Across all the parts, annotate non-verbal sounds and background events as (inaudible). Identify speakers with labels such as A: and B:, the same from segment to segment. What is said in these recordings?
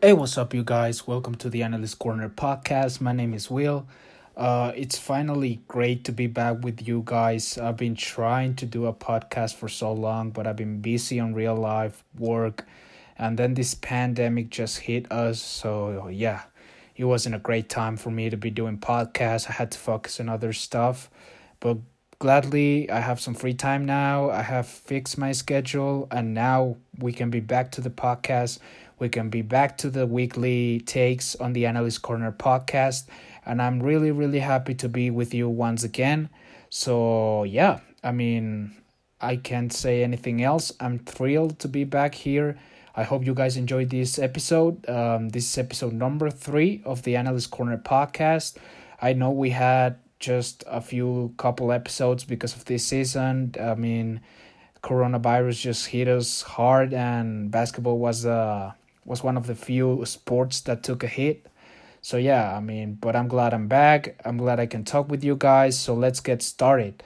A: Hey, what's up, you guys? Welcome to the Analyst Corner podcast. My name is Will. Uh, it's finally great to be back with you guys. I've been trying to do a podcast for so long, but I've been busy on real life work, and then this pandemic just hit us. So, yeah, it wasn't a great time for me to be doing podcasts. I had to focus on other stuff, but gladly, I have some free time now. I have fixed my schedule, and now we can be back to the podcast we can be back to the weekly takes on the Analyst Corner podcast. And I'm really, really happy to be with you once again. So, yeah, I mean, I can't say anything else. I'm thrilled to be back here. I hope you guys enjoyed this episode. Um, this is episode number three of the Analyst Corner podcast. I know we had just a few couple episodes because of this season. I mean, coronavirus just hit us hard, and basketball was uh was one of the few sports that took a hit. So yeah, I mean, but I'm glad I'm back. I'm glad I can talk with you guys. So let's get started.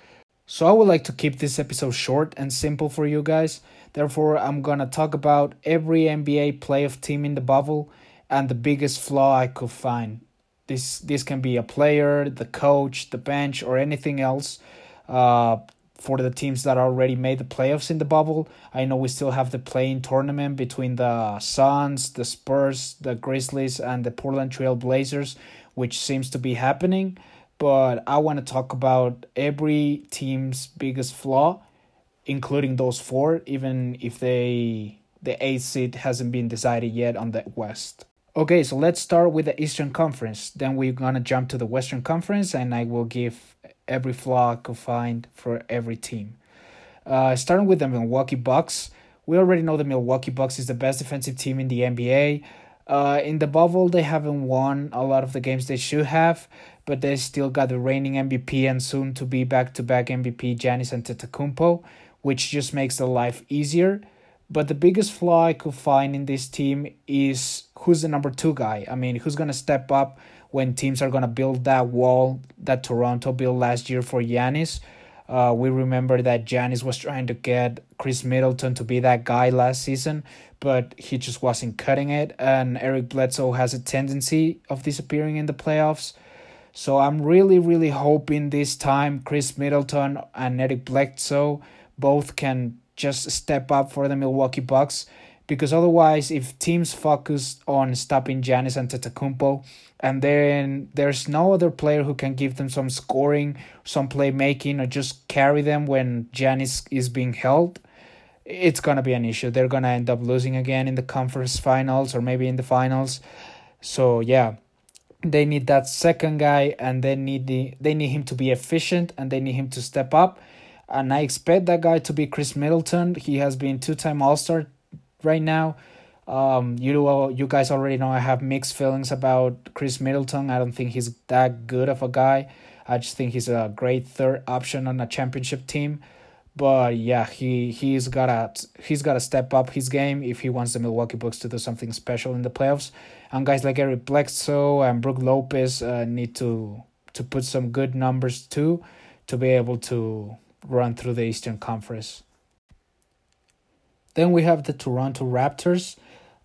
A: So I would like to keep this episode short and simple for you guys. Therefore, I'm going to talk about every NBA playoff team in the bubble and the biggest flaw I could find. This this can be a player, the coach, the bench or anything else. Uh for the teams that already made the playoffs in the bubble. I know we still have the play-in tournament between the Suns, the Spurs, the Grizzlies, and the Portland Trail Blazers, which seems to be happening. But I want to talk about every team's biggest flaw, including those four, even if they the eighth seed hasn't been decided yet on the West. Okay, so let's start with the Eastern Conference. Then we're gonna jump to the Western Conference, and I will give every flaw I could find for every team. Uh, starting with the Milwaukee Bucks, we already know the Milwaukee Bucks is the best defensive team in the NBA. Uh, in the bubble, they haven't won a lot of the games they should have, but they still got the reigning MVP and soon to be back to back MVP Giannis Antetokounmpo, which just makes the life easier. But the biggest flaw I could find in this team is who's the number two guy. I mean, who's gonna step up when teams are going to build that wall that Toronto built last year for Giannis. Uh, we remember that Giannis was trying to get Khris Middleton to be that guy last season, but he just wasn't cutting it. And Eric Bledsoe has a tendency of disappearing in the playoffs. So I'm really, really hoping this time Khris Middleton and Eric Bledsoe both can just step up for the Milwaukee Bucks because otherwise, if teams focus on stopping Giannis Antetokounmpo, and then there's no other player who can give them some scoring, some playmaking, or just carry them when Giannis is being held, it's gonna be an issue. They're gonna end up losing again in the conference finals or maybe in the finals. So yeah, they need that second guy, and they need the they need him to be efficient, and they need him to step up. And I expect that guy to be Khris Middleton. He has been two time All Star right now. Um, you you guys already know I have mixed feelings about Khris Middleton. I don't think he's that good of a guy. I just think he's a great third option on a championship team. But yeah, he he's gotta he's gotta step up his game if he wants the Milwaukee Bucks to do something special in the playoffs. And guys like Eric Bledsoe and Brook Lopez uh, need to to put some good numbers too to be able to run through the Eastern Conference. Then we have the Toronto Raptors.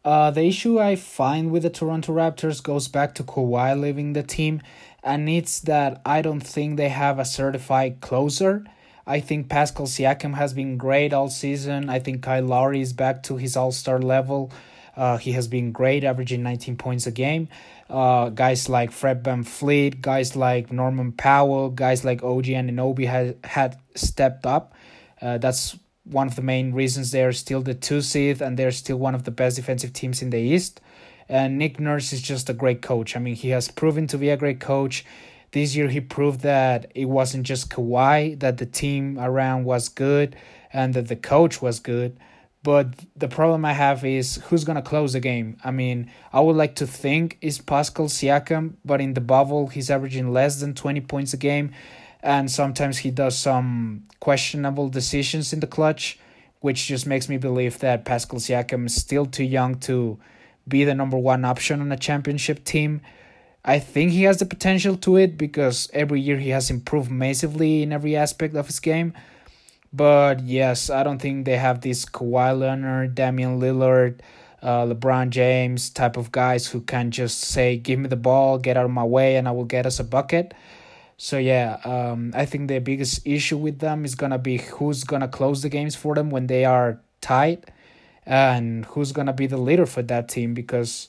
A: Uh, the issue I find with the Toronto Raptors goes back to Kawhi leaving the team, and it's that I don't think they have a certified closer. I think Pascal Siakam has been great all season. I think Kyle Lowry is back to his all star level. Uh, he has been great, averaging 19 points a game. Uh, guys like Fred VanVleet, guys like Norman Powell, guys like OG Anunoby had, had stepped up. Uh, that's one of the main reasons they're still the two seed and they're still one of the best defensive teams in the East. And Nick Nurse is just a great coach. I mean, he has proven to be a great coach. This year, he proved that it wasn't just Kawhi, that the team around was good and that the coach was good. But the problem I have is who's going to close the game. I mean, I would like to think is Pascal Siakam, but in the bubble, he's averaging less than 20 points a game and sometimes he does some questionable decisions in the clutch, which just makes me believe that Pascal Siakam is still too young to be the number one option on a championship team. I think he has the potential to it because every year he has improved massively in every aspect of his game. But yes, I don't think they have this Kawhi Leonard, Damian Lillard, uh, LeBron James type of guys who can just say, "Give me the ball, get out of my way, and I will get us a bucket." So yeah, um, I think the biggest issue with them is gonna be who's gonna close the games for them when they are tight, and who's gonna be the leader for that team because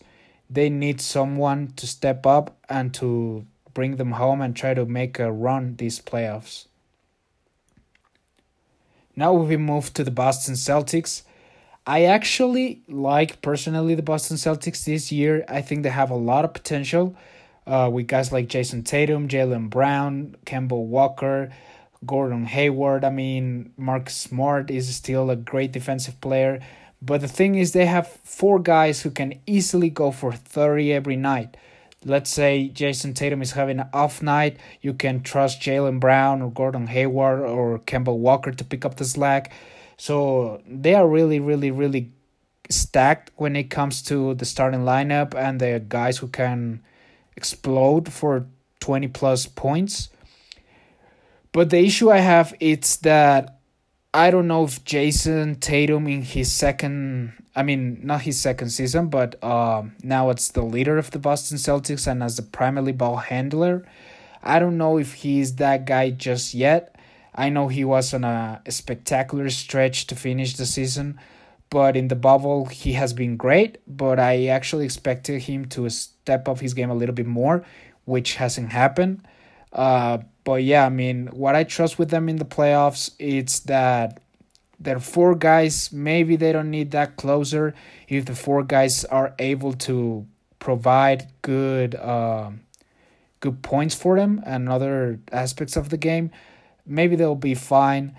A: they need someone to step up and to bring them home and try to make a run these playoffs. Now we move to the Boston Celtics. I actually like personally the Boston Celtics this year. I think they have a lot of potential uh, with guys like Jayson Tatum, Jaylen Brown, Kemba Walker, Gordon Hayward. I mean, Mark Smart is still a great defensive player. But the thing is, they have four guys who can easily go for 30 every night. Let's say Jayson Tatum is having an off night. You can trust Jaylen Brown or Gordon Hayward or Kemba Walker to pick up the slack. So they are really, really, really stacked when it comes to the starting lineup and the guys who can explode for 20 plus points. But the issue I have is that I don't know if Jayson Tatum in his second I mean not his second season, but uh, now it's the leader of the Boston Celtics and as the primary ball handler. I don't know if he's that guy just yet. I know he was on a spectacular stretch to finish the season, but in the bubble he has been great. But I actually expected him to step up his game a little bit more, which hasn't happened. Uh, but yeah, I mean, what I trust with them in the playoffs it's that they're four guys. Maybe they don't need that closer if the four guys are able to provide good, uh, good points for them and other aspects of the game maybe they'll be fine.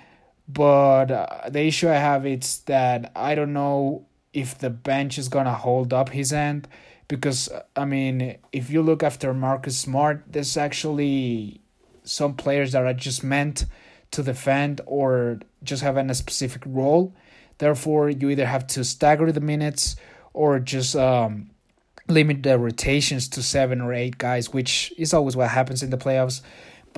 A: But uh, the issue I have is that I don't know if the bench is gonna hold up his end because I mean if you look after Marcus Smart, there's actually some players that are just meant to defend or just have a specific role. Therefore, you either have to stagger the minutes or just um, limit the rotations to seven or eight guys, which is always what happens in the playoffs.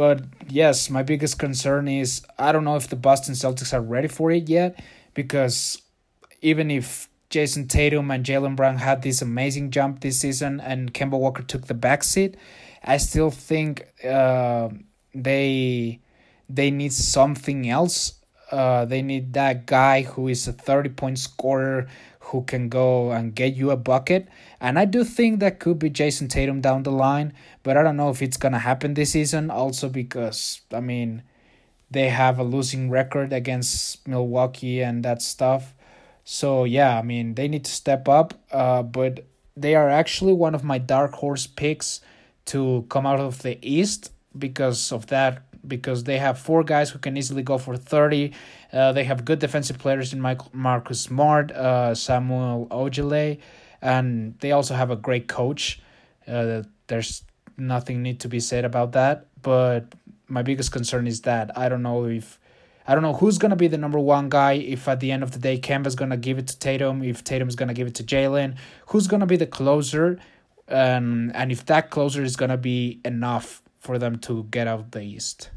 A: But yes, my biggest concern is I don't know if the Boston Celtics are ready for it yet because even if Jayson Tatum and Jaylen Brown had this amazing jump this season and Kemba Walker took the back seat, I still think uh, they they need something else. Uh, they need that guy who is a 30 point scorer who can go and get you a bucket. And I do think that could be Jayson Tatum down the line, but I don't know if it's going to happen this season. Also, because, I mean, they have a losing record against Milwaukee and that stuff. So, yeah, I mean, they need to step up, uh, but they are actually one of my dark horse picks to come out of the East because of that because they have four guys who can easily go for 30. Uh, they have good defensive players in Michael, Marcus Smart, uh, Samuel Ojeleye, and they also have a great coach. Uh, there's nothing need to be said about that, but my biggest concern is that I don't know if I don't know who's gonna be the number one guy. If at the end of the day Kemba's gonna give it to Tatum, if Tatum's gonna give it to Jaylen, who's gonna be the closer, um, and if that closer is gonna be enough for them to get out the East.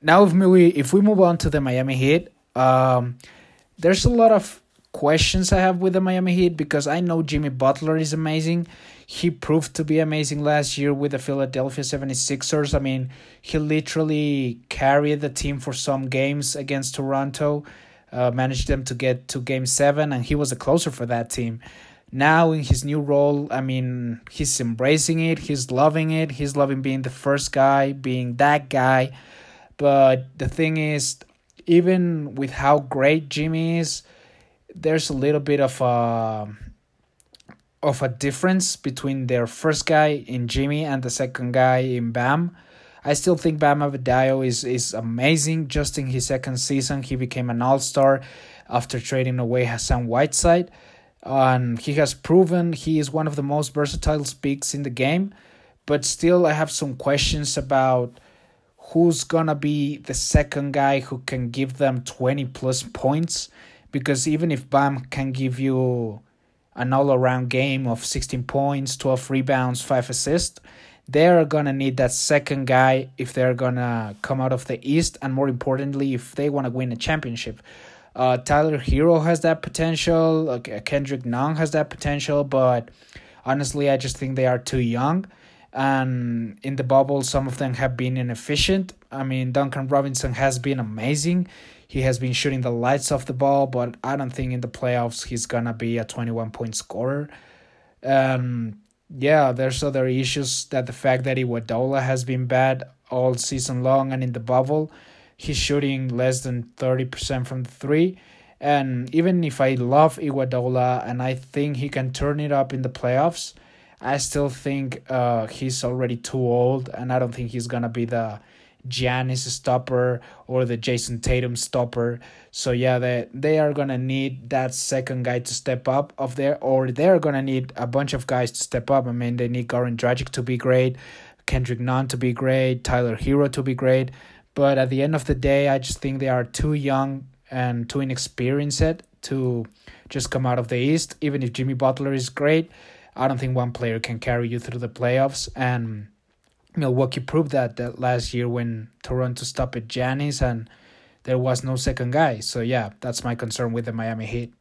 A: Now, if we if we move on to the Miami Heat, um, there's a lot of questions I have with the Miami Heat because I know Jimmy Butler is amazing. He proved to be amazing last year with the Philadelphia 76ers. I mean, he literally carried the team for some games against Toronto, uh, managed them to get to game seven, and he was a closer for that team now in his new role, I mean, he's embracing it, he's loving it, he's loving being the first guy, being that guy. But the thing is, even with how great Jimmy is, there's a little bit of a of a difference between their first guy in Jimmy and the second guy in Bam. I still think Bam Adebayo is is amazing. Just in his second season, he became an All Star after trading away Hassan Whiteside and he has proven he is one of the most versatile speaks in the game. But still, I have some questions about who's gonna be the second guy who can give them 20 plus points. Because even if Bam can give you an all around game of 16 points, 12 rebounds, 5 assists, they're gonna need that second guy if they're gonna come out of the East, and more importantly, if they wanna win a championship. Uh, Tyler Herro has that potential. Uh, Kendrick Nunn has that potential, but honestly, I just think they are too young. And in the bubble, some of them have been inefficient. I mean, Duncan Robinson has been amazing. He has been shooting the lights off the ball, but I don't think in the playoffs he's gonna be a 21 point scorer. Um, yeah, there's other issues that the fact that Iguodala has been bad all season long and in the bubble he's shooting less than 30% from the three. And even if I love Iguodala and I think he can turn it up in the playoffs, I still think uh, he's already too old, and I don't think he's gonna be the Giannis stopper or the Jayson Tatum stopper. So yeah, they they are gonna need that second guy to step up of there, or they're gonna need a bunch of guys to step up. I mean, they need Goran Dragic to be great, Kendrick Nunn to be great, Tyler Herro to be great. But at the end of the day, I just think they are too young and too inexperienced to just come out of the East. Even if Jimmy Butler is great, I don't think one player can carry you through the playoffs. And Milwaukee proved that, that last year when Toronto stopped at Giannis and there was no second guy. So yeah, that's my concern with the Miami Heat.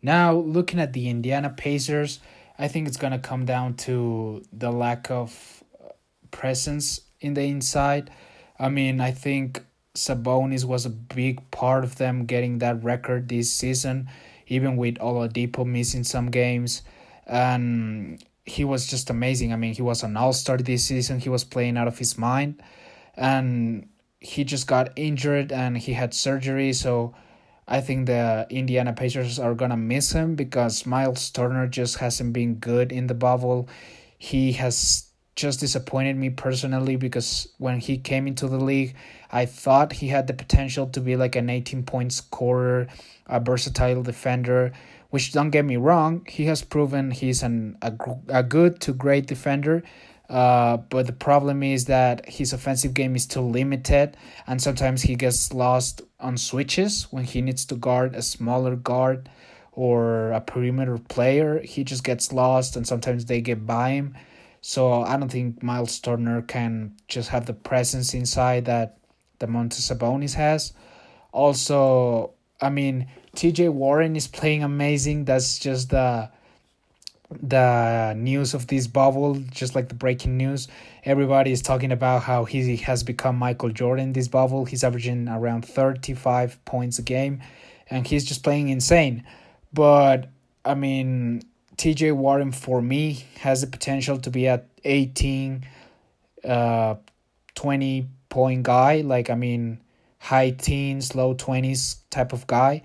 A: Now, looking at the Indiana Pacers, I think it's going to come down to the lack of presence in the inside. I mean, I think Sabonis was a big part of them getting that record this season, even with Oladipo missing some games. And he was just amazing. I mean, he was an all star this season. He was playing out of his mind. And he just got injured and he had surgery. So I think the Indiana Pacers are going to miss him because Miles Turner just hasn't been good in the bubble. He has just disappointed me personally because when he came into the league, I thought he had the potential to be like an 18 point scorer, a versatile defender, which don't get me wrong, he has proven he's an a, a good to great defender. Uh, but the problem is that his offensive game is too limited, and sometimes he gets lost on switches when he needs to guard a smaller guard or a perimeter player. He just gets lost, and sometimes they get by him so I don't think Miles Turner can just have the presence inside that Domantas Sabonis has. Also, I mean, TJ Warren is playing amazing. That's just the the news of this bubble, just like the breaking news. Everybody is talking about how he has become Michael Jordan this bubble. He's averaging around 35 points a game and he's just playing insane. But I mean, TJ Warren for me has the potential to be a 18 uh 20 point guy like I mean high teens low 20s type of guy.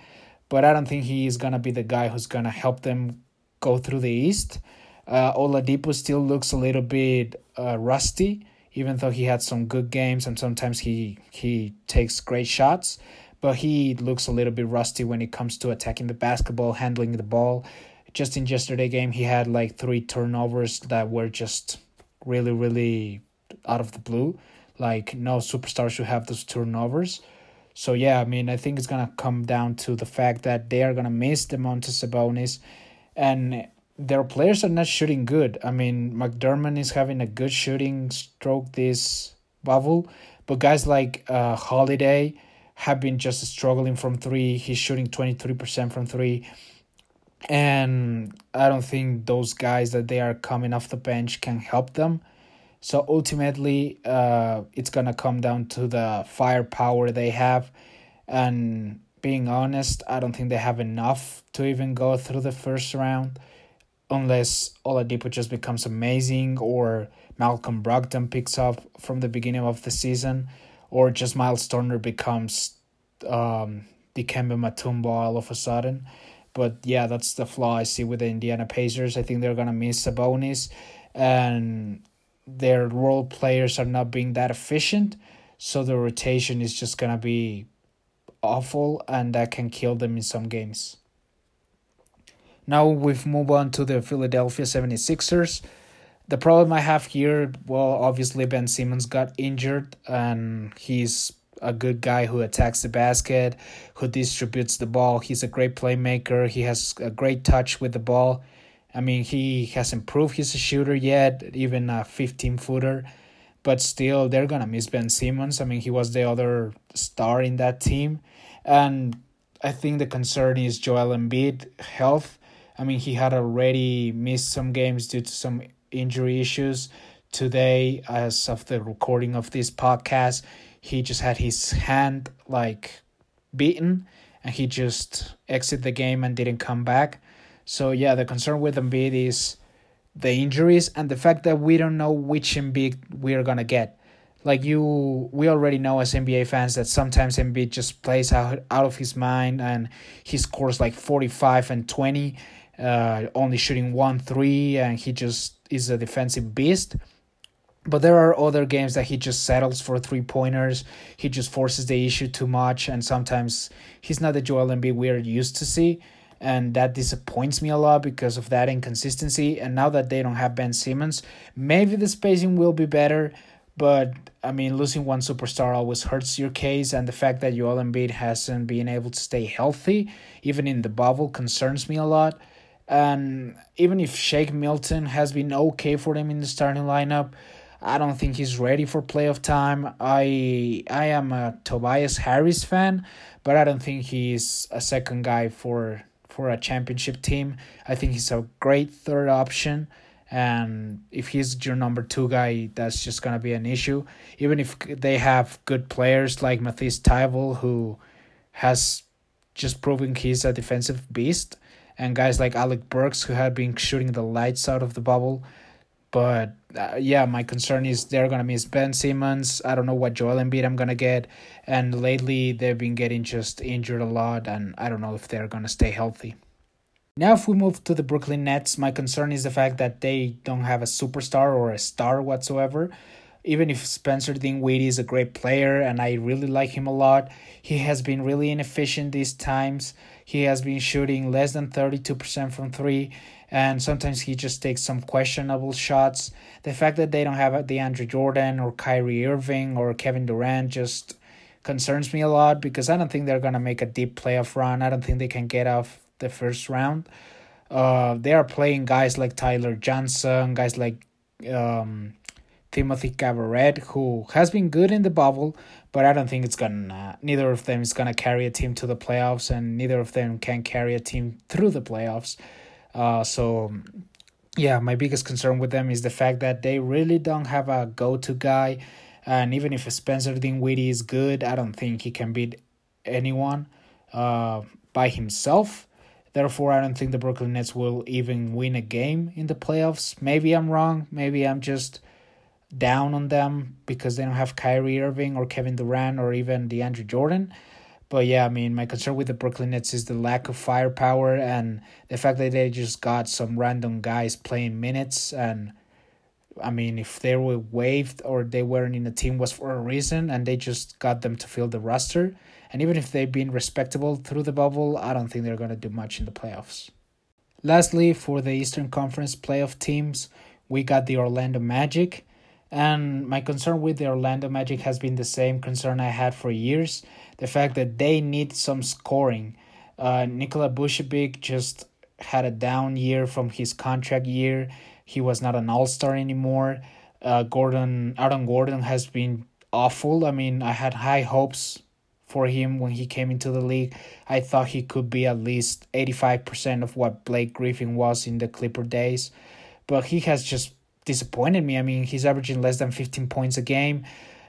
A: But I don't think he is going to be the guy who's going to help them go through the east. Uh Oladipo still looks a little bit uh, rusty even though he had some good games and sometimes he he takes great shots. But he looks a little bit rusty when it comes to attacking the basketball handling the ball just in yesterday game he had like three turnovers that were just really really out of the blue. Like no superstar should have those turnovers. So yeah i mean i think it's gonna come down to the fact that they are gonna miss Domantas Sabonis and their players are not shooting good. I mean mcdermott is having a good shooting stroke this bubble but guys like uh holiday have been just struggling from three. He's shooting 23% from three and I don't think those guys that they are coming off the bench can help them. So ultimately, uh, it's gonna come down to the firepower they have, and being honest, I don't think they have enough to even go through the first round, unless Oladipo just becomes amazing or Malcolm Brogdon picks up from the beginning of the season, or just Miles Turner becomes um, Dikembe Mutombo all of a sudden. But yeah, that's the flaw I see with the Indiana Pacers. I think they're gonna miss Sabonis, and their role players are not being that efficient. So the rotation is just gonna be awful, and that can kill them in some games. Now we've moved on to the Philadelphia 76ers. The problem I have here, well, obviously Ben Simmons got injured and he's a good guy who attacks the basket, who distributes the ball. He's a great playmaker. He has a great touch with the ball. I mean, he hasn't proved he's a shooter yet, even a 15 footer, but still, they're going to miss Ben Simmons. I mean, he was the other star in that team. And I think the concern is Joel Embiid health. I mean, he had already missed some games due to some injury issues. Today, as of the recording of this podcast, he just had his hand like beaten and he just exited the game and didn't come back. So yeah, the concern with Embiid is the injuries and the fact that we don't know which Embiid we're gonna get. Like you, we already know as NBA fans that sometimes Embiid just plays out out of his mind and he scores like forty five and twenty, uh, only shooting one three, and he just is a defensive beast. But there are other games that he just settles for three pointers. He just forces the issue too much, and sometimes he's not the Joel Embiid we're used to see and that disappoints me a lot because of that inconsistency. And now that they don't have Ben Simmons, maybe the spacing will be better. But I mean, losing one superstar always hurts your case, and the fact that Joel Embiid hasn't been able to stay healthy, even in the bubble, concerns me a lot. And even if Shake Milton has been okay for them in the starting lineup, I don't think he's ready for playoff time. I I am a Tobias Harris fan, but I don't think he's a second guy for for a championship team. I think he's a great third option. And if he's your number two guy, that's just gonna be an issue. Even if they have good players like Matisse Thybulle, who has just proven he's a defensive beast, and guys like Alec Burks, who have been shooting the lights out of the bubble. But uh, yeah, my concern is they're gonna miss Ben Simmons. I don't know what Joel Embiid I'm gonna get, and lately they've been getting just injured a lot, and I don't know if they're gonna stay healthy. Now, if we move to the Brooklyn Nets, my concern is the fact that they don't have a superstar or a star whatsoever. Even if Spencer Dinwiddie is a great player and I really like him a lot, he has been really inefficient these times. He has been shooting less than 32% from three, and sometimes he just takes some questionable shots. The fact that they don't have DeAndre Jordan or Kyrie Irving or Kevin Durant just concerns me a lot because I don't think they're gonna make a deep playoff run. I don't think they can get off the first round. Uh, they are playing guys like Tyler Johnson, guys like um, Timothy Cabaret, who has been good in the bubble, but I don't think it's gonna. Neither of them is gonna carry a team to the playoffs, and neither of them can carry a team through the playoffs. Uh, so yeah, my biggest concern with them is the fact that they really don't have a go-to guy, and even if Spencer Dinwiddie is good, I don't think he can beat anyone uh, by himself. Therefore, I don't think the Brooklyn Nets will even win a game in the playoffs. Maybe I'm wrong. Maybe I'm just down on them because they don't have Kyrie Irving or Kevin Durant or even DeAndre Jordan. But yeah, I mean, my concern with the Brooklyn Nets is the lack of firepower and the fact that they just got some random guys playing minutes. And I mean, if they were waived or they weren't in the team was for a reason, and they just got them to fill the roster. And even if they've been respectable through the bubble, I don't think they're going to do much in the playoffs. Lastly, for the Eastern Conference playoff teams, we got the Orlando Magic. And my concern with the Orlando Magic has been the same concern I had for years the fact that they need some scoring. Uh, Nikola Vucevic just had a down year from his contract year. He was not an all star anymore. Uh, Gordon, Aaron Gordon has been awful. I mean, I had high hopes for him when he came into the league. I thought he could be at least 85% of what Blake Griffin was in the Clipper days. But he has just disappointed me. I mean, he's averaging less than 15 points a game.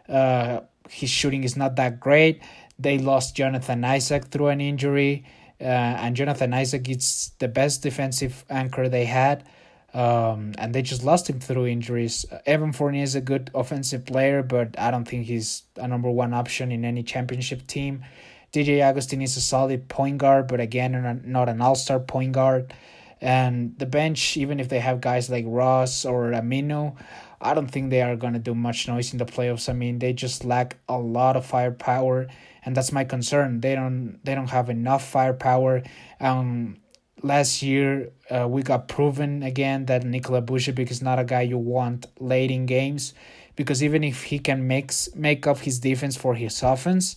A: Uh, his shooting is not that great. They lost Jonathan Isaac through an injury, uh, and Jonathan Isaac is the best defensive anchor they had. Um, and they just lost him through injuries. Evan Fournier is a good offensive player, but I don't think he's a number one option in any championship team. DJ Augustin is a solid point guard, but again, not an all star point guard. And the bench, even if they have guys like Ross or Aminu, I don't think they are going to do much noise in the playoffs. I mean, they just lack a lot of firepower and that's my concern. They don't they don't have enough firepower. Um, last year uh, we got proven again that Nikola Vucevic is not a guy you want late in games, because even if he can make make up his defense for his offense,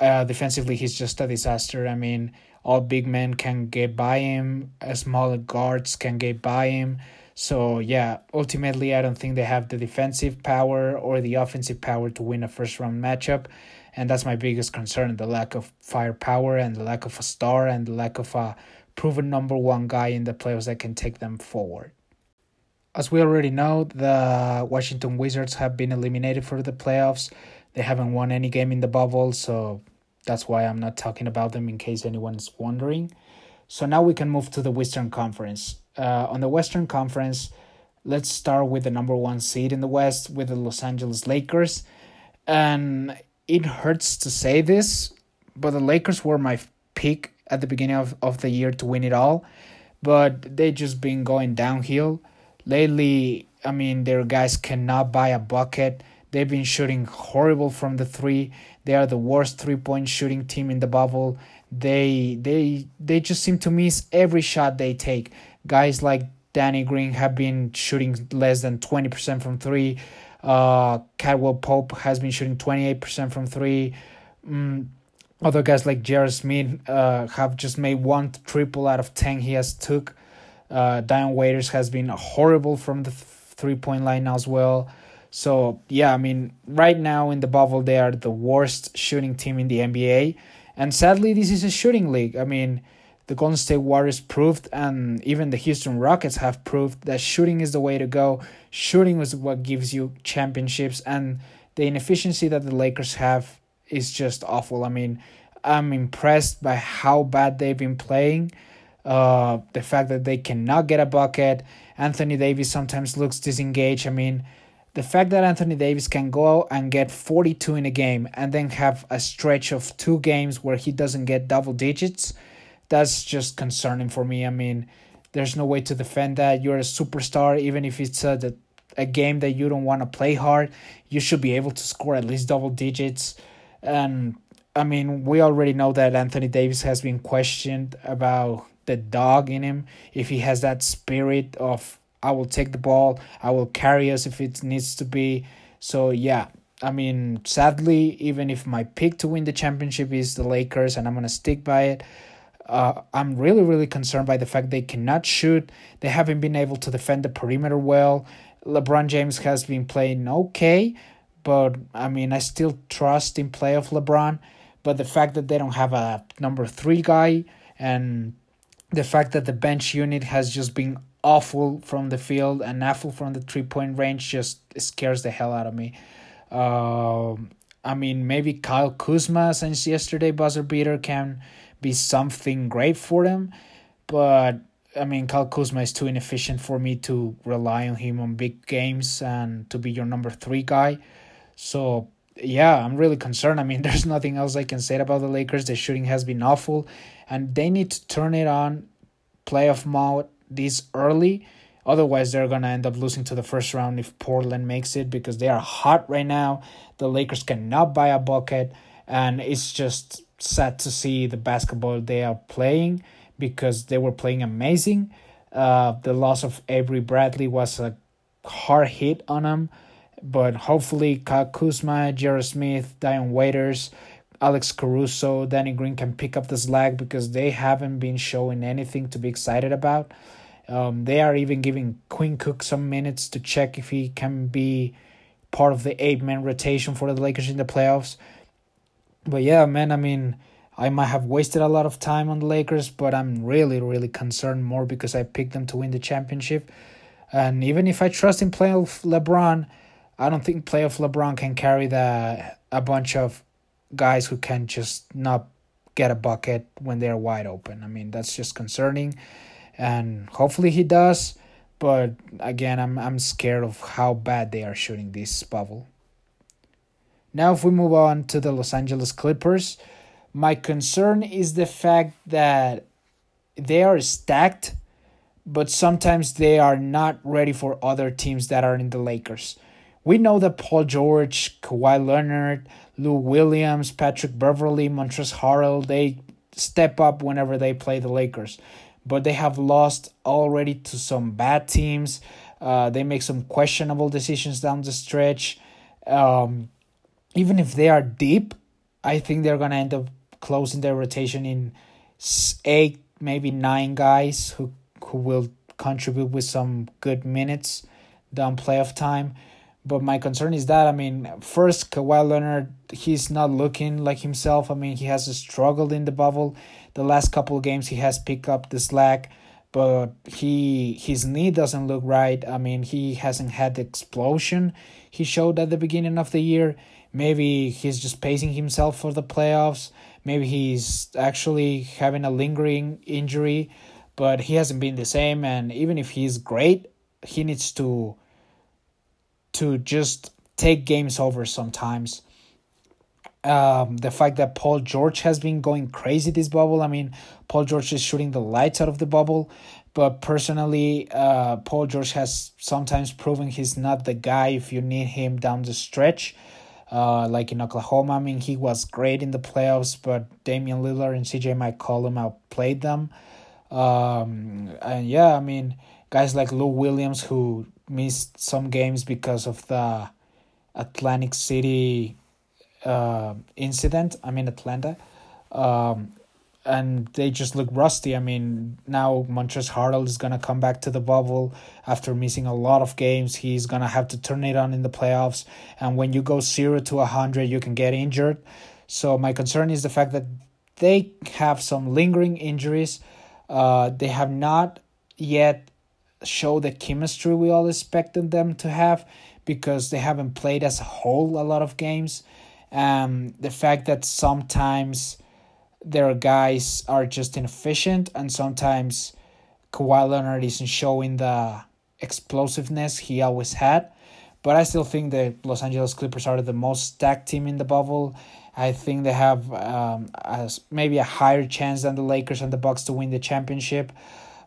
A: uh, defensively he's just a disaster. I mean, all big men can get by him, smaller guards can get by him. So yeah, ultimately I don't think they have the defensive power or the offensive power to win a first round matchup and that's my biggest concern: the lack of firepower and the lack of a star and the lack of a proven number one guy in the playoffs that can take them forward. As we already know, the Washington Wizards have been eliminated for the playoffs. They haven't won any game in the bubble, so that's why I'm not talking about them in case anyone's wondering. So now we can move to the Western Conference. Uh, on the Western Conference, let's start with the number one seed in the West with the Los Angeles Lakers. And it hurts to say this, but the Lakers were my pick at the beginning of, of the year to win it all. But they've just been going downhill. Lately, I mean, their guys cannot buy a bucket. They've been shooting horrible from the three. They are the worst three point shooting team in the bubble. They they they just seem to miss every shot they take. Guys like Danny Green have been shooting less than 20% from three. Uh, Caldwell Pope has been shooting 28% from three. Mm, other guys like J.R. Smith uh, have just made one triple out of 10 he has took. Uh, Dion Waiters has been horrible from the three point line as well. So yeah, I mean, right now in the bubble, they are the worst shooting team in the NBA, and sadly, this is a shooting league. I mean, the Golden State Warriors proved, and even the Houston Rockets have proved that shooting is the way to go. Shooting is what gives you championships, and the inefficiency that the Lakers have is just awful. I mean, I'm impressed by how bad they've been playing. Uh, the fact that they cannot get a bucket. Anthony Davis sometimes looks disengaged. I mean, the fact that Anthony Davis can go and get 42 in a game and then have a stretch of two games where he doesn't get double digits, that's just concerning for me. I mean, there's no way to defend that. You're a superstar, even if it's a, a game that you don't want to play hard, you should be able to score at least double digits. And I mean, we already know that Anthony Davis has been questioned about the dog in him, if he has that spirit of I will take the ball. I will carry us if it needs to be. So yeah, I mean, sadly, even if my pick to win the championship is the Lakers, and I'm gonna stick by it. Uh, I'm really, really concerned by the fact they cannot shoot. They haven't been able to defend the perimeter well. LeBron James has been playing okay, but I mean, I still trust in play of LeBron. But the fact that they don't have a number three guy and the fact that the bench unit has just been awful from the field and awful from the three point range just scares the hell out of me. Uh, I mean, maybe Kyle Kuzma since yesterday buzzer beater can be something great for them, but I mean, Kyle Kuzma is too inefficient for me to rely on him on big games and to be your number three guy. So yeah, I'm really concerned. I mean, (laughs) there's nothing else I can say about the Lakers. The shooting has been awful, and they need to turn it on, playoff mode this early. Otherwise, they're going to end up losing to the first round if Portland makes it because they are hot right now. The Lakers cannot buy a bucket, and it's just sad to see the basketball they are playing because they were playing amazing. Uh, the loss of Avery Bradley was a hard hit on them, but hopefully, Kyle Kuzma, J.R. Smith, Dion Waiters, Alex Caruso, Danny Green can pick up the slack because they haven't been showing anything to be excited about. Um, they are even giving Quinn Cook some minutes to check if he can be part of the eight man rotation for the Lakers in the playoffs. But yeah, man, I mean, I might have wasted a lot of time on the Lakers, but I'm really, really concerned more because I picked them to win the championship. And even if I trust in playoff LeBron, I don't think playoff LeBron can carry the a bunch of guys who can just not get a bucket when they're wide open. I mean, that's just concerning and hopefully he does. But again, I'm I'm scared of how bad they are shooting this bubble. Now, if we move on to the Los Angeles Clippers, my concern is the fact that they are stacked, but sometimes they are not ready for other teams that are in the Lakers. We know that Paul George, Kawhi Leonard, Lou Williams, Patrick Beverley, Montrezl Harrell, they step up whenever they play the Lakers but they have lost already to some bad teams. Uh, they make some questionable decisions down the stretch. Um, even if they are deep, I think they're gonna end up closing their rotation in eight, maybe nine guys who who will contribute with some good minutes down playoff time. But my concern is that I mean, first Kawhi Leonard, he's not looking like himself. I mean, he has struggled in the bubble. The last couple of games, he has picked up the slack, but he his knee doesn't look right. I mean, he hasn't had the explosion he showed at the beginning of the year. Maybe he's just pacing himself for the playoffs. Maybe he's actually having a lingering injury, but he hasn't been the same. And even if he's great, he needs to to just take games over sometimes. Um, the fact that Paul George has been going crazy this bubble. I mean, Paul George is shooting the lights out of the bubble, but personally, uh, Paul George has sometimes proven he's not the guy if you need him down the stretch. Uh, like in Oklahoma, I mean, he was great in the playoffs, but Damian Lillard and CJ McCollum outplayed them. Um, and yeah, I mean, guys like Lou Williams who missed some games because of the Atlantic City uh, incident. I mean, Atlanta. Um, and they just look rusty. I mean, now Montrezl Harrell is gonna come back to the bubble after missing a lot of games. He's gonna have to turn it on in the playoffs, and when you go zero to hundred, you can get injured. So my concern is the fact that they have some lingering injuries. Uh, they have not yet show the chemistry we all expected them to have because they haven't played as a whole a lot of games. Um, the fact that sometimes their guys are just inefficient, and sometimes Kawhi Leonard isn't showing the explosiveness he always had. But I still think the Los Angeles Clippers are the most stacked team in the bubble. I think they have um, as maybe a higher chance than the Lakers and the Bucks to win the championship.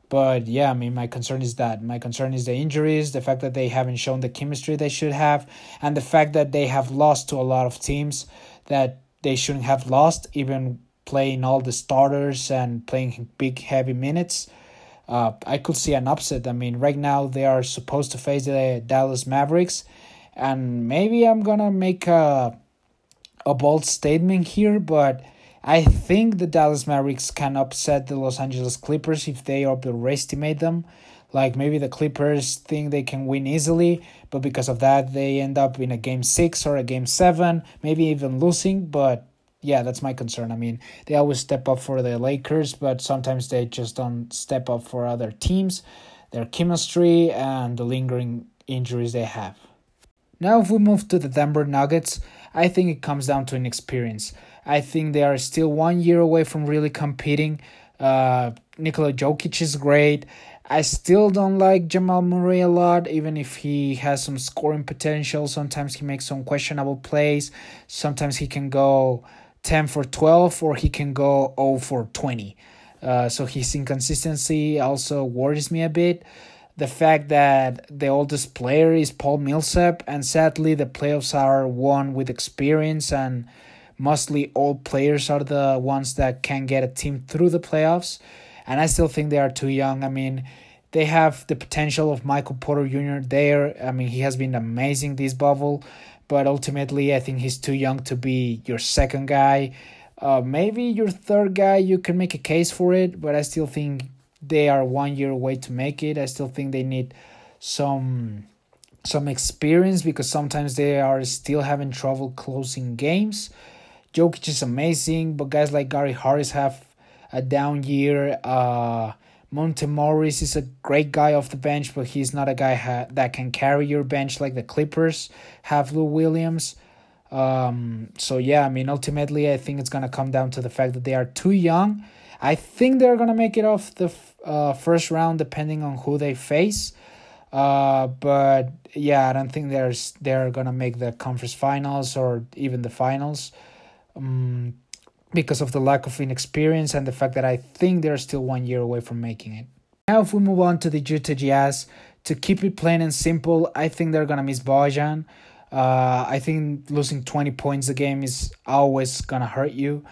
A: But yeah, I mean, my concern is that my concern is the injuries, the fact that they haven't shown the chemistry they should have, and the fact that they have lost to a lot of teams that they shouldn't have lost, even playing all the starters and playing big heavy minutes. Uh, I could see an upset. I mean, right now they are supposed to face the Dallas Mavericks, and maybe I'm gonna make a a bold statement here, but I think the Dallas Mavericks can upset the Los Angeles Clippers if they overestimate them. Like maybe the Clippers think they can win easily, but because of that, they end up in a game six or a game seven, maybe even losing. But yeah, that's my concern. I mean, they always step up for the Lakers, but sometimes they just don't step up for other teams, their chemistry, and the lingering injuries they have. Now, if we move to the Denver Nuggets, I think it comes down to inexperience. I think they are still one year away from really competing. Uh, Nikola Jokic is great. I still don't like Jamal Murray a lot, even if he has some scoring potential. Sometimes he makes some questionable plays. Sometimes he can go 10 for 12 or he can go 0 for 20. Uh, so his inconsistency also worries me a bit. The fact that the oldest player is Paul Millsap, and sadly, the playoffs are won with experience, and mostly old players are the ones that can get a team through the playoffs. And I still think they are too young. I mean, they have the potential of Michael Porter Jr. there. I mean, he has been amazing this bubble but ultimately, I think he's too young to be your second guy. Uh, maybe your third guy, you can make a case for it, but I still think they are one year away to make it. I still think they need some some experience because sometimes they are still having trouble closing games. Jokic is amazing, but guys like Gary Harris have a down year. Uh, Monte Morris is a great guy off the bench, but he's not a guy ha- that can carry your bench like the Clippers have Lou Williams. Um, so yeah, I mean, ultimately, I think it's gonna come down to the fact that they are too young. I think they're gonna make it off the uh, first round, depending on who they face. Uh, but yeah, I don't think there's they're gonna make the conference finals or even the finals. Um, because of the lack of inexperience and the fact that I think they're still one year away from making it. Now, if we move on to the Utah Jazz, to keep it plain and simple, I think they're gonna miss Bojan. Uh, I think losing 20 points a game is always gonna hurt you.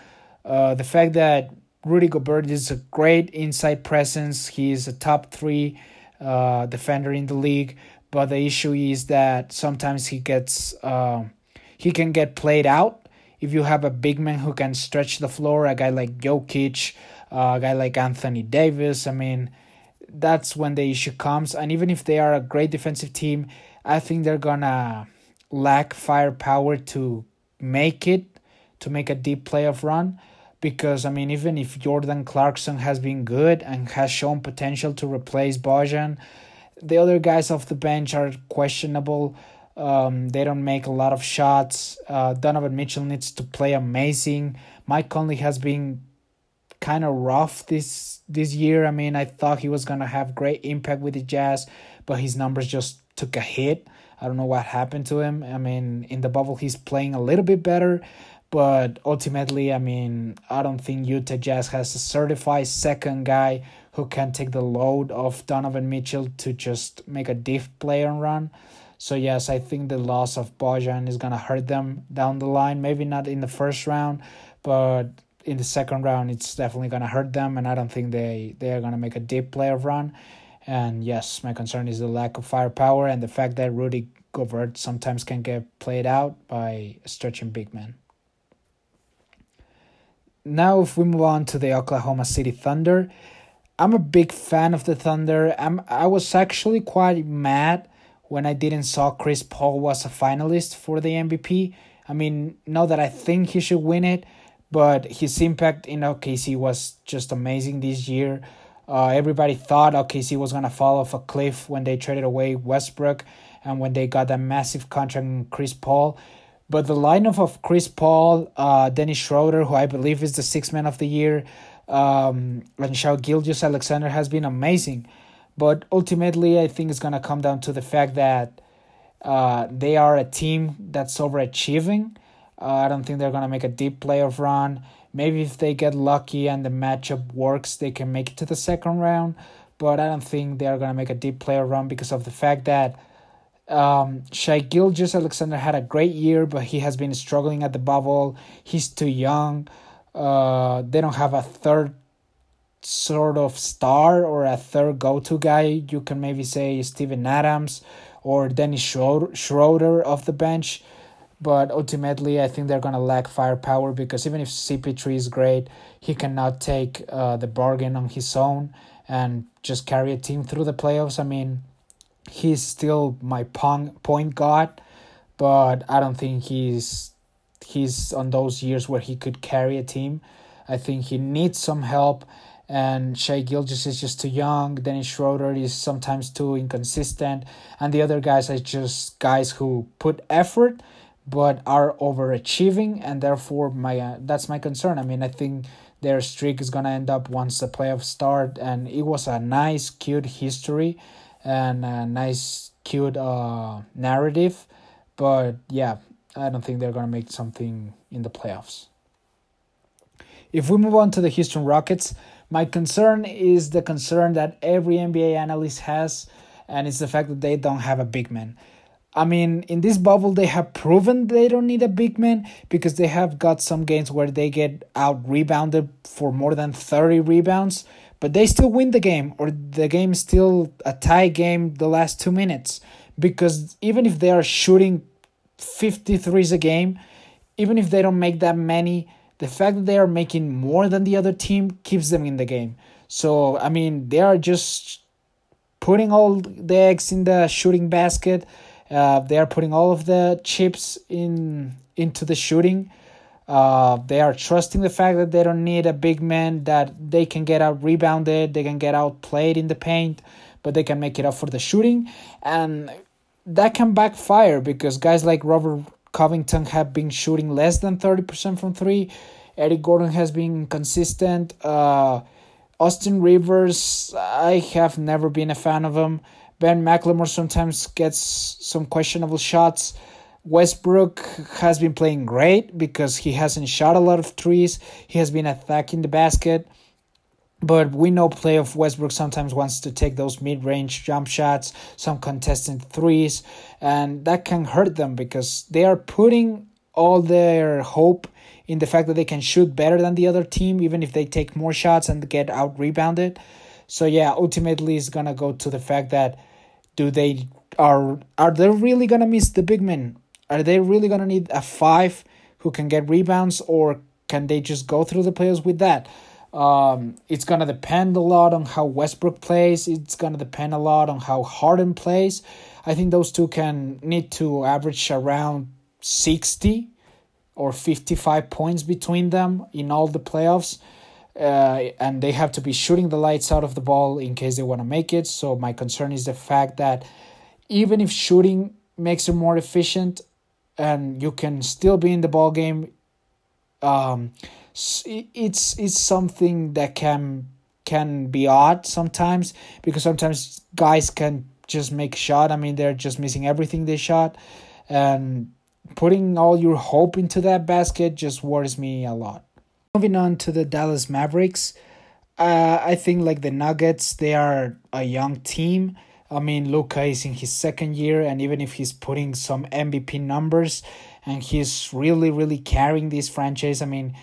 A: Uh, the fact that Rudy Gobert is a great inside presence, he is a top three uh, defender in the league, but the issue is that sometimes he gets uh, he can get played out if you have a big man who can stretch the floor, a guy like Jokic, uh, a guy like Anthony Davis, I mean, that's when the issue comes. And even if they are a great defensive team, I think they're gonna lack firepower to make it, to make a deep playoff run. Because I mean, even if Jordan Clarkson has been good and has shown potential to replace Bojan, the other guys off the bench are questionable. Um, they don't make a lot of shots. Uh, Donovan Mitchell needs to play amazing. Mike Conley has been kind of rough this this year. I mean, I thought he was gonna have great impact with the Jazz, but his numbers just took a hit. I don't know what happened to him. I mean, in the bubble, he's playing a little bit better, but ultimately, I mean, I don't think Utah Jazz has a certified second guy who can take the load of Donovan Mitchell to just make a deep play and run. So yes, I think the loss of Bojan is gonna hurt them down the line. Maybe not in the first round, but in the second round, it's definitely gonna hurt them. And I don't think they they are gonna make a deep playoff run. And yes, my concern is the lack of firepower and the fact that Rudy Gobert sometimes can get played out by stretching big men. Now, if we move on to the Oklahoma City Thunder, I'm a big fan of the Thunder. I'm I was actually quite mad when I didn't saw Chris Paul was a finalist for the MVP. I mean, not that I think he should win it, but his impact in OKC was just amazing this year. Uh, everybody thought OKC was gonna fall off a cliff when they traded away Westbrook and when they got that massive contract in Chris Paul. But the lineup of Chris Paul, uh, Dennis Schroeder, who I believe is the sixth man of the year, um, and Shai Gilgeous-Alexander has been amazing. But ultimately, I think it's going to come down to the fact that uh, they are a team that's overachieving. Uh, I don't think they're going to make a deep playoff run. Maybe if they get lucky and the matchup works, they can make it to the second round. But I don't think they're going to make a deep playoff run because of the fact that um, Shai Gilgeous-Alexander had a great year, but he has been struggling at the bubble. He's too young. Uh, they don't have a third sort of star or a third go-to guy. You can maybe say Steven Adams or Dennis Schroeder off the bench. But ultimately, I think they're going to lack firepower because even if CP3 is great, he cannot take uh, the bargain on his own and just carry a team through the playoffs. I mean, he's still my point guard, but I don't think he's he's on those years where he could carry a team. I think he needs some help and Shai Gilgeous is just too young. Dennis Schroeder is sometimes too inconsistent, and the other guys are just guys who put effort but are overachieving, and therefore my uh, that's my concern. I mean, I think their streak is gonna end up once the playoffs start, and it was a nice, cute history, and a nice, cute uh narrative, but yeah, I don't think they're gonna make something in the playoffs. If we move on to the Houston Rockets, my concern is the concern that every NBA analyst has, and it's the fact that they don't have a big man. I mean, in this bubble, they have proven they don't need a big man because they have got some games where they get out rebounded for more than 30 rebounds, but they still win the game, or the game is still a tie game the last two minutes. Because even if they are shooting 53s a game, even if they don't make that many, the fact that they are making more than the other team keeps them in the game. So, I mean, they are just putting all the eggs in the shooting basket. Uh, they are putting all of the chips in into the shooting. Uh, they are trusting the fact that they don't need a big man, that they can get out rebounded, they can get outplayed in the paint, but they can make it up for the shooting. And that can backfire because guys like Robert Covington have been shooting less than 30% from three. Eric Gordon has been consistent. Uh, Austin Rivers, I have never been a fan of him. Ben McLemore sometimes gets some questionable shots. Westbrook has been playing great because he hasn't shot a lot of threes. He has been attacking the basket. But we know playoff Westbrook sometimes wants to take those mid range jump shots, some contested threes, and that can hurt them because they are putting all their hope in the fact that they can shoot better than the other team, even if they take more shots and get out rebounded. So yeah, ultimately it's gonna go to the fact that do they are are they really gonna miss the big men? Are they really gonna need a five who can get rebounds, or can they just go through the playoffs with that? Um, it's gonna depend a lot on how Westbrook plays. It's gonna depend a lot on how Harden plays. I think those two can need to average around sixty or fifty five points between them in all the playoffs. Uh, and they have to be shooting the lights out of the ball in case they want to make it. So my concern is the fact that even if shooting makes it more efficient, and you can still be in the ball game, um, it's it's something that can can be odd sometimes because sometimes guys can just make shot. I mean, they're just missing everything they shot, and putting all your hope into that basket just worries me a lot. Moving on to the Dallas Mavericks, uh, I think like the Nuggets, they are a young team. I mean, Luka is in his second year, and even if he's putting some MVP numbers, and he's really, really carrying this franchise. I mean,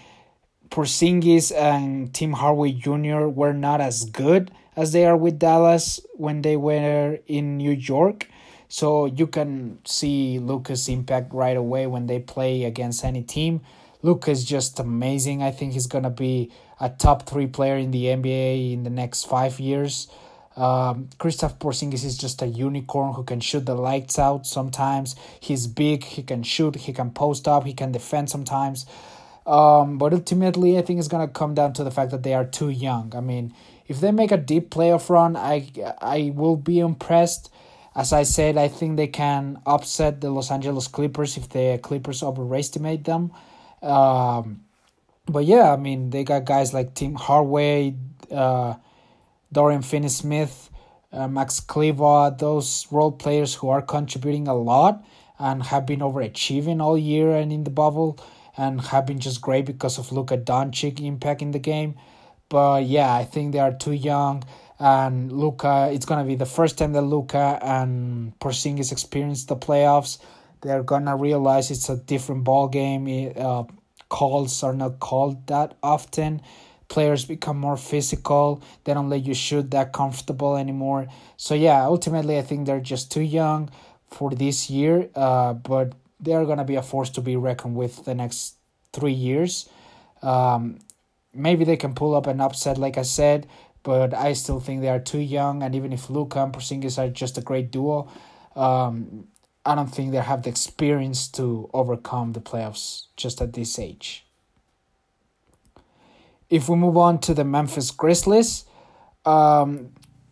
A: Porzingis and Tim Hardaway Jr. were not as good as they are with Dallas when they were in New York. So you can see Luka's impact right away when they play against any team. Luka's just amazing. I think he's gonna be a top three player in the NBA in the next five years. Um, Kristaps Porzingis is just a unicorn who can shoot the lights out sometimes. He's big, he can shoot, he can post up, he can defend sometimes. Um, but ultimately, I think it's gonna come down to the fact that they are too young. I mean, if they make a deep playoff run, I I will be impressed. As I said, I think they can upset the Los Angeles Clippers if the Clippers overestimate them. Um, but yeah, I mean, they got guys like Tim Hardaway, uh, Dorian Finney-Smith, uh, Max Kleber, those role players who are contributing a lot and have been overachieving all year and in the bubble and have been just great because of Luka Doncic impact in the game. But yeah, I think they are too young. And Luka, it's gonna be the first time that Luka and Porzingis experience the playoffs. They're gonna realize it's a different ball game. Uh, calls are not called that often. Players become more physical. They don't let you shoot that comfortable anymore. So yeah, ultimately, I think they're just too young for this year. Uh, but they're gonna be a force to be reckoned with the next three years. Um, maybe they can pull up an upset, like I said, but I still think they are too young. And even if Luka and Porzingis are just a great duo, um, I don't think they have the experience to overcome the playoffs just at this age. If we move on to the Memphis Grizzlies, um,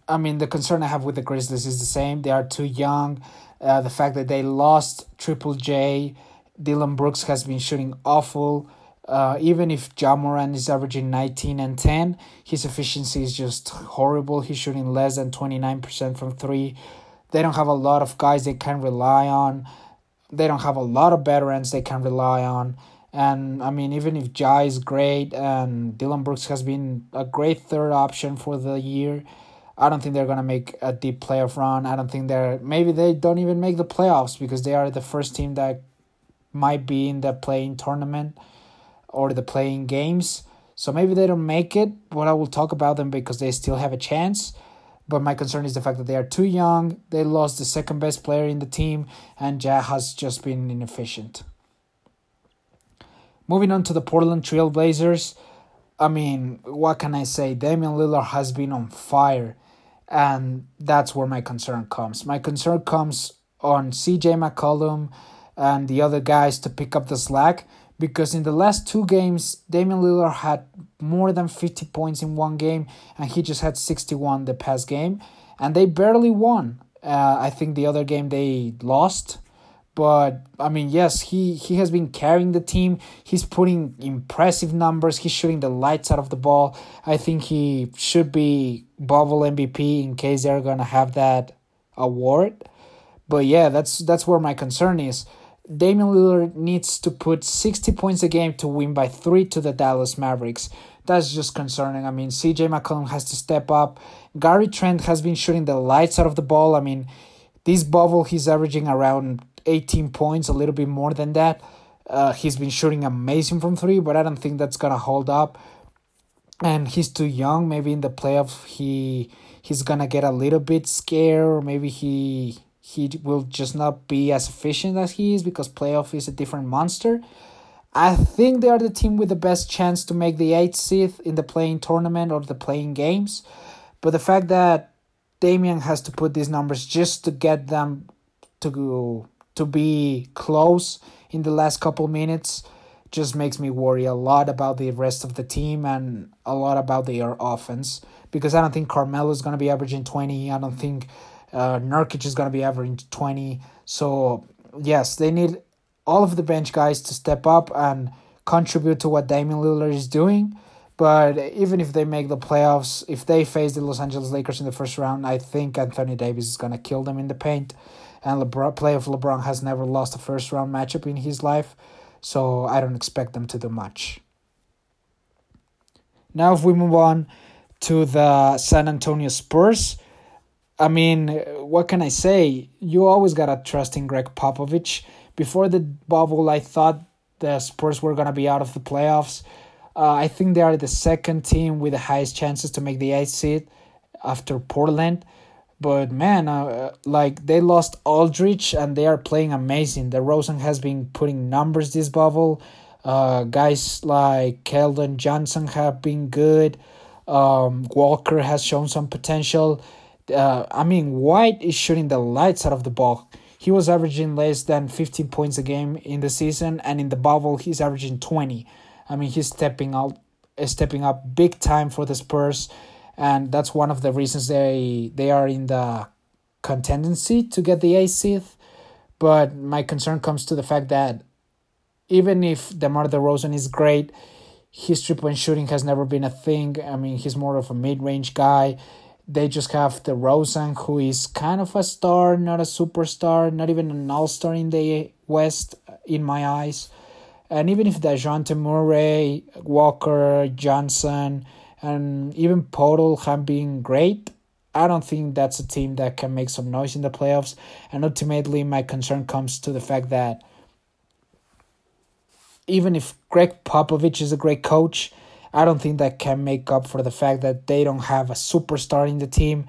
A: I mean, the concern I have with the Grizzlies is the same. They are too young. Uh, the fact that they lost Triple J, Dillon Brooks has been shooting awful. Uh, even if Ja Morant is averaging 19 and 10, his efficiency is just horrible. He's shooting less than 29% from three. They don't have a lot of guys they can rely on. They don't have a lot of veterans they can rely on. And I mean, even if Ja is great and Dillon Brooks has been a great third option for the year, I don't think they're gonna make a deep playoff run. I don't think they're maybe they don't even make the playoffs because they are the first team that might be in the play-in tournament or the play-in games. So maybe they don't make it, but I will talk about them because they still have a chance. But my concern is the fact that they are too young. They lost the second best player in the team, and Ja has just been inefficient. Moving on to the Portland Trailblazers. I mean, what can I say? Damian Lillard has been on fire and that's where my concern comes. My concern comes on CJ McCollum and the other guys to pick up the slack because in the last two games, Damian Lillard had more than 50 points in one game and he just had 61 the past game and they barely won. Uh, I think the other game they lost but I mean, yes, he he has been carrying the team. He's putting impressive numbers. He's shooting the lights out of the ball. I think he should be bubble MVP in case they're gonna have that award. But yeah, that's that's where my concern is. Damian Lillard needs to put 60 points a game to win by three to the Dallas Mavericks. That's just concerning. I mean, CJ McCollum has to step up. Gary Trent has been shooting the lights out of the ball. I mean, this bubble, he's averaging around 18 points, a little bit more than that. Uh, he's been shooting amazing from three, but I don't think that's gonna hold up. And he's too young. Maybe in the playoff he he's gonna get a little bit scared, or maybe he he will just not be as efficient as he is because playoff is a different monster. I think they are the team with the best chance to make the eighth seed in the play-in tournament or the play-in games. But the fact that Damian has to put these numbers just to get them to go, to be close in the last couple minutes just makes me worry a lot about the rest of the team and a lot about their offense because I don't think Carmelo is going to be averaging 20. I don't think uh, Nurkic is going to be averaging 20. So, yes, they need all of the bench guys to step up and contribute to what Damian Lillard is doing. But even if they make the playoffs, if they face the Los Angeles Lakers in the first round, I think Anthony Davis is going to kill them in the paint. And LeBron, playoff LeBron has never lost a first round matchup in his life, so I don't expect them to do much. Now, if we move on to the San Antonio Spurs, I mean, what can I say? You always gotta trust in Gregg Popovich before the bubble, I thought the Spurs were to be out of the playoffs. Uh, I think they are the second team with the highest chances to make the eighth seed after Portland. But man, uh, like they lost Aldridge and they are playing amazing. DeRozan has been putting numbers this bubble. Uh, guys like Keldon Johnson have been good. Um, Walker has shown some potential. Uh, I mean, White is shooting the lights out of the ball. He was averaging less than 15 points a game in the season, and in the bubble, he's averaging 20. I mean, he's stepping out, stepping up big time for the Spurs, and that's one of the reasons they they are in the contendency to get the eighth. But my concern comes to the fact that even if DeMar DeRozan is great, his three point shooting has never been a thing. I mean, he's more of a mid range guy. They just have the DeRozan, who is kind of a star, not a superstar, not even an all star in the West, in my eyes. And even if Dejounte Murray, Walker, Johnson, and even Poeltl have been great, I don't think that's a team that can make some noise in the playoffs. And ultimately, my concern comes to the fact that even if Gregg Popovich is a great coach, I don't think that can make up for the fact that they don't have a superstar in the team.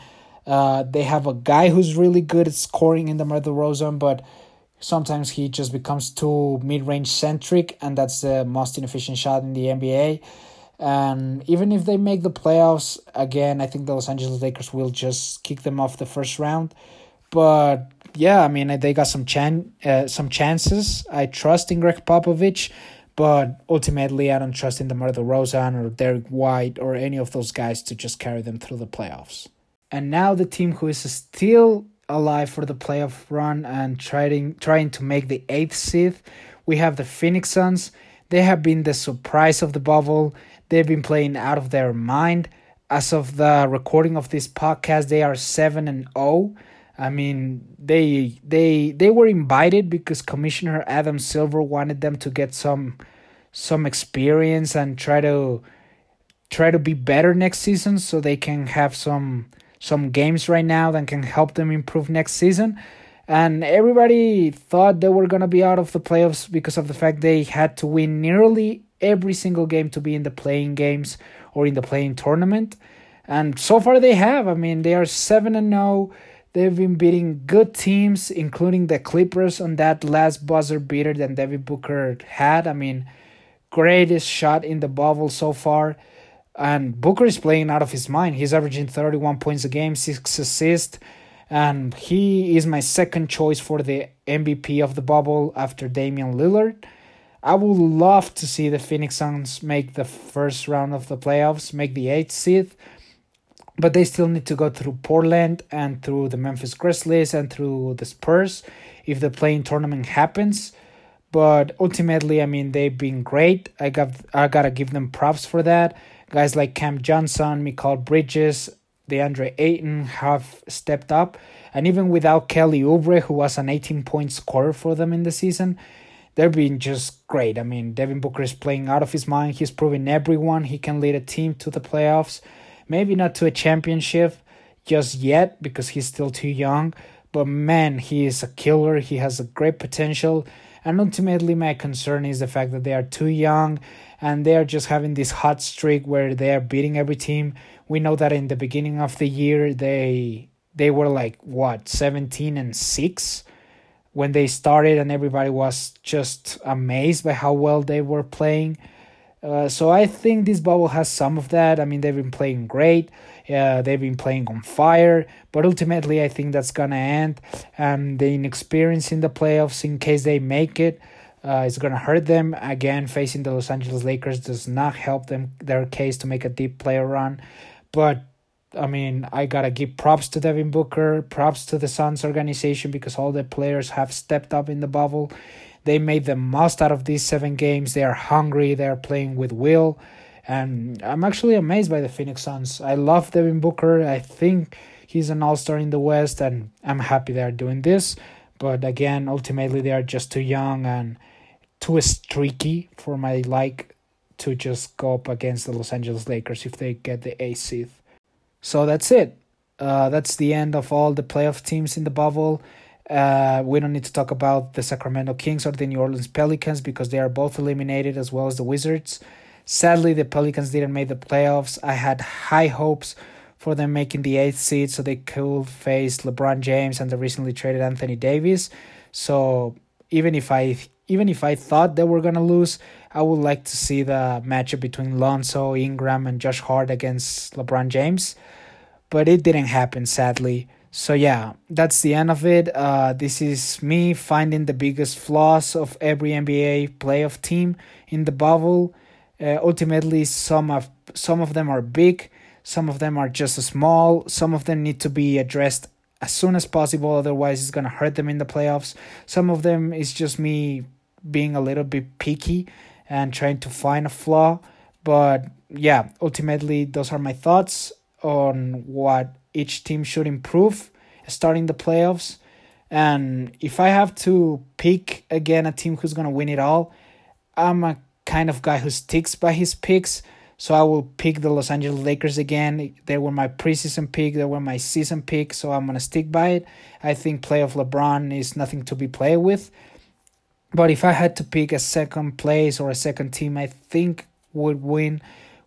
A: Uh, they have a guy who's really good at scoring in the DeMar DeRozan, but sometimes he just becomes too mid-range centric, and that's the most inefficient shot in the NBA. And even if they make the playoffs again, I think the Los Angeles Lakers will just kick them off the first round. But yeah, I mean they got some chan uh, some chances. I trust in Gregg Popovich. But ultimately, I don't trust in the DeMar DeRozan or Derrick White or any of those guys to just carry them through the playoffs. And now the team who is still alive for the playoff run and trying trying to make the eighth seed, we have the Phoenix Suns. They have been the surprise of the bubble. They've been playing out of their mind. As of the recording of this podcast, they are seven and zero. Oh. I mean, they they they were invited because Commissioner Adam Silver wanted them to get some some experience and try to try to be better next season so they can have some some games right now that can help them improve next season. And everybody thought they were gonna be out of the playoffs because of the fact they had to win nearly every single game to be in the play-in games or in the play-in tournament. And so far they have. I mean, they are 7 and 0. They've been beating good teams, including the Clippers on that last buzzer beater that Devin Booker had. I mean, greatest shot in the bubble so far. And Booker is playing out of his mind. He's averaging 31 points a game, six assists, and he is my second choice for the MVP of the bubble after Damian Lillard. I would love to see the Phoenix Suns make the first round of the playoffs, make the eighth seed but they still need to go through Portland and through the Memphis Grizzlies and through the Spurs if the play-in tournament happens. But ultimately, I mean, they've been great. I got I gotta give them props for that. Guys like Cam Johnson, Mikal Bridges, DeAndre Ayton have stepped up, and even without Kelly Oubre, who was an 18 point scorer for them in the season, they've been just great. I mean, Devin Booker is playing out of his mind. He's proving everyone he can lead a team to the playoffs. Maybe not to a championship just yet because he's still too young, but man, he is a killer. He has a great potential. And ultimately, my concern is the fact that they are too young and they are just having this hot streak where they are beating every team. We know that in the beginning of the year, they they were like what 17 and 6 when they started, and everybody was just amazed by how well they were playing. Uh, so I think this bubble has some of that. I mean, they've been playing great. Uh, they've been playing on fire, but ultimately, I think that's gonna end. And the inexperience in the playoffs, in case they make it, uh, is gonna hurt them. Again, facing the Los Angeles Lakers does not help them their case to make a deep player run. But I mean, I gotta give props to Devin Booker, props to the Suns organization because all the players have stepped up in the bubble. They made the most out of these seven games. They are hungry. They are playing with will. And I'm actually amazed by the Phoenix Suns. I love Devin Booker. I think he's an all star in the West, and I'm happy they are doing this. But again, ultimately, they are just too young and too streaky for my like to just go up against the Los Angeles Lakers if they get the A seed. So that's it. Uh, that's the end of all the playoff teams in the bubble. Uh, we don't need to talk about the Sacramento Kings or the New Orleans Pelicans because they are both eliminated as well as the Wizards. Sadly, the Pelicans didn't make the playoffs. I had high hopes for them making the eighth seed so they could face LeBron James and the recently traded Anthony Davis. So even if I even if I thought they were gonna lose, I would like to see the matchup between Lonzo, Ingram, and Josh Hart against LeBron James. But it didn't happen, sadly. So yeah, that's the end of it. Uh, this is me finding the biggest flaws of every NBA playoff team in the bubble. Uh, ultimately, some of some of them are big, some of them are just small. Some of them need to be addressed as soon as possible. Otherwise, it's gonna hurt them in the playoffs. Some of them is just me being a little bit picky and trying to find a flaw. But yeah, ultimately, those are my thoughts on what each team should improve starting the playoffs. And if I have to pick again a team who's gonna win it all, I'm a kind of guy who sticks by his picks. So I will pick the Los Angeles Lakers again. They were my preseason pick. They were my season pick. So I'm gonna stick by it. I think playoff LeBron is nothing to be played with. But if I had to pick a second place or a second team, I think would win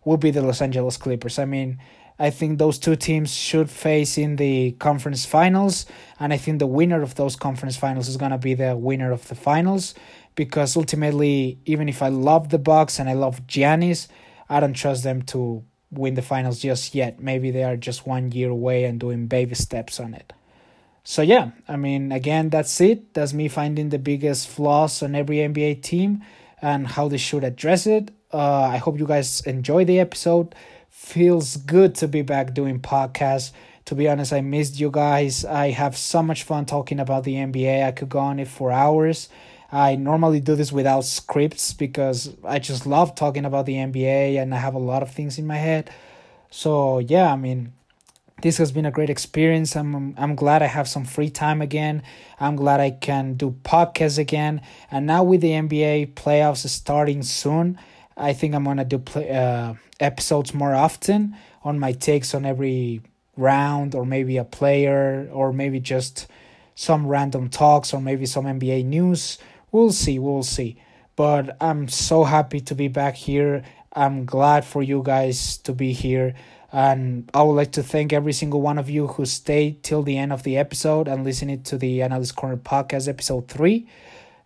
A: would be the Los Angeles Clippers. I mean, I think those two teams should face in the conference finals, and I think the winner of those conference finals is gonna be the winner of the finals, because ultimately, even if I love the Bucks and I love Giannis, I don't trust them to win the finals just yet. Maybe they are just one year away and doing baby steps on it. So yeah, I mean, again, that's it. That's me finding the biggest flaws on every NBA team and how they should address it. Uh, I hope you guys enjoy the episode feels good to be back doing podcasts. To be honest, I missed you guys. I have so much fun talking about the NBA. I could go on it for hours. I normally do this without scripts because I just love talking about the NBA and I have a lot of things in my head. So, yeah, I mean, this has been a great experience. I'm I'm glad I have some free time again. I'm glad I can do podcasts again. And now with the NBA playoffs starting soon, I think I'm gonna do play, uh, episodes more often on my takes on every round, or maybe a player, or maybe just some random talks, or maybe some NBA news. We'll see. We'll see. But I'm so happy to be back here. I'm glad for you guys to be here. And I would like to thank every single one of you who stayed till the end of the episode and listening to the Analyst Corner podcast, episode three.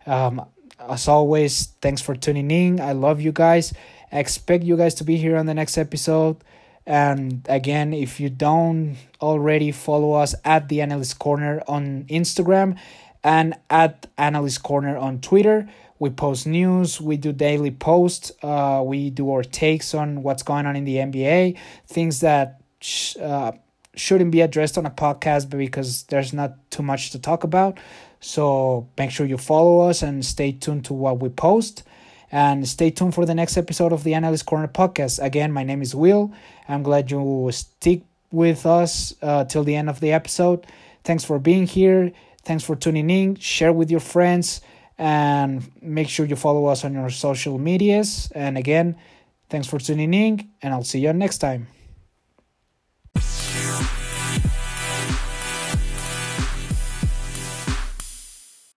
A: Um, as always, thanks for tuning in. I love you guys. I expect you guys to be here on the next episode. And again, if you don't already follow us at the Analyst Corner on Instagram and at Analyst Corner on Twitter, we post news, we do daily posts, uh, we do our takes on what's going on in the NBA, things that sh- uh, shouldn't be addressed on a podcast because there's not too much to talk about. So make sure you follow us and stay tuned to what we post. And stay tuned for the next episode of the Analyst Corner podcast. Again, my name is Will. I'm glad you stick with us uh, till the end of the episode. Thanks for being here. Thanks for tuning in. Share with your friends and make sure you follow us on your social medias. And again, thanks for tuning in, and I'll see you next time.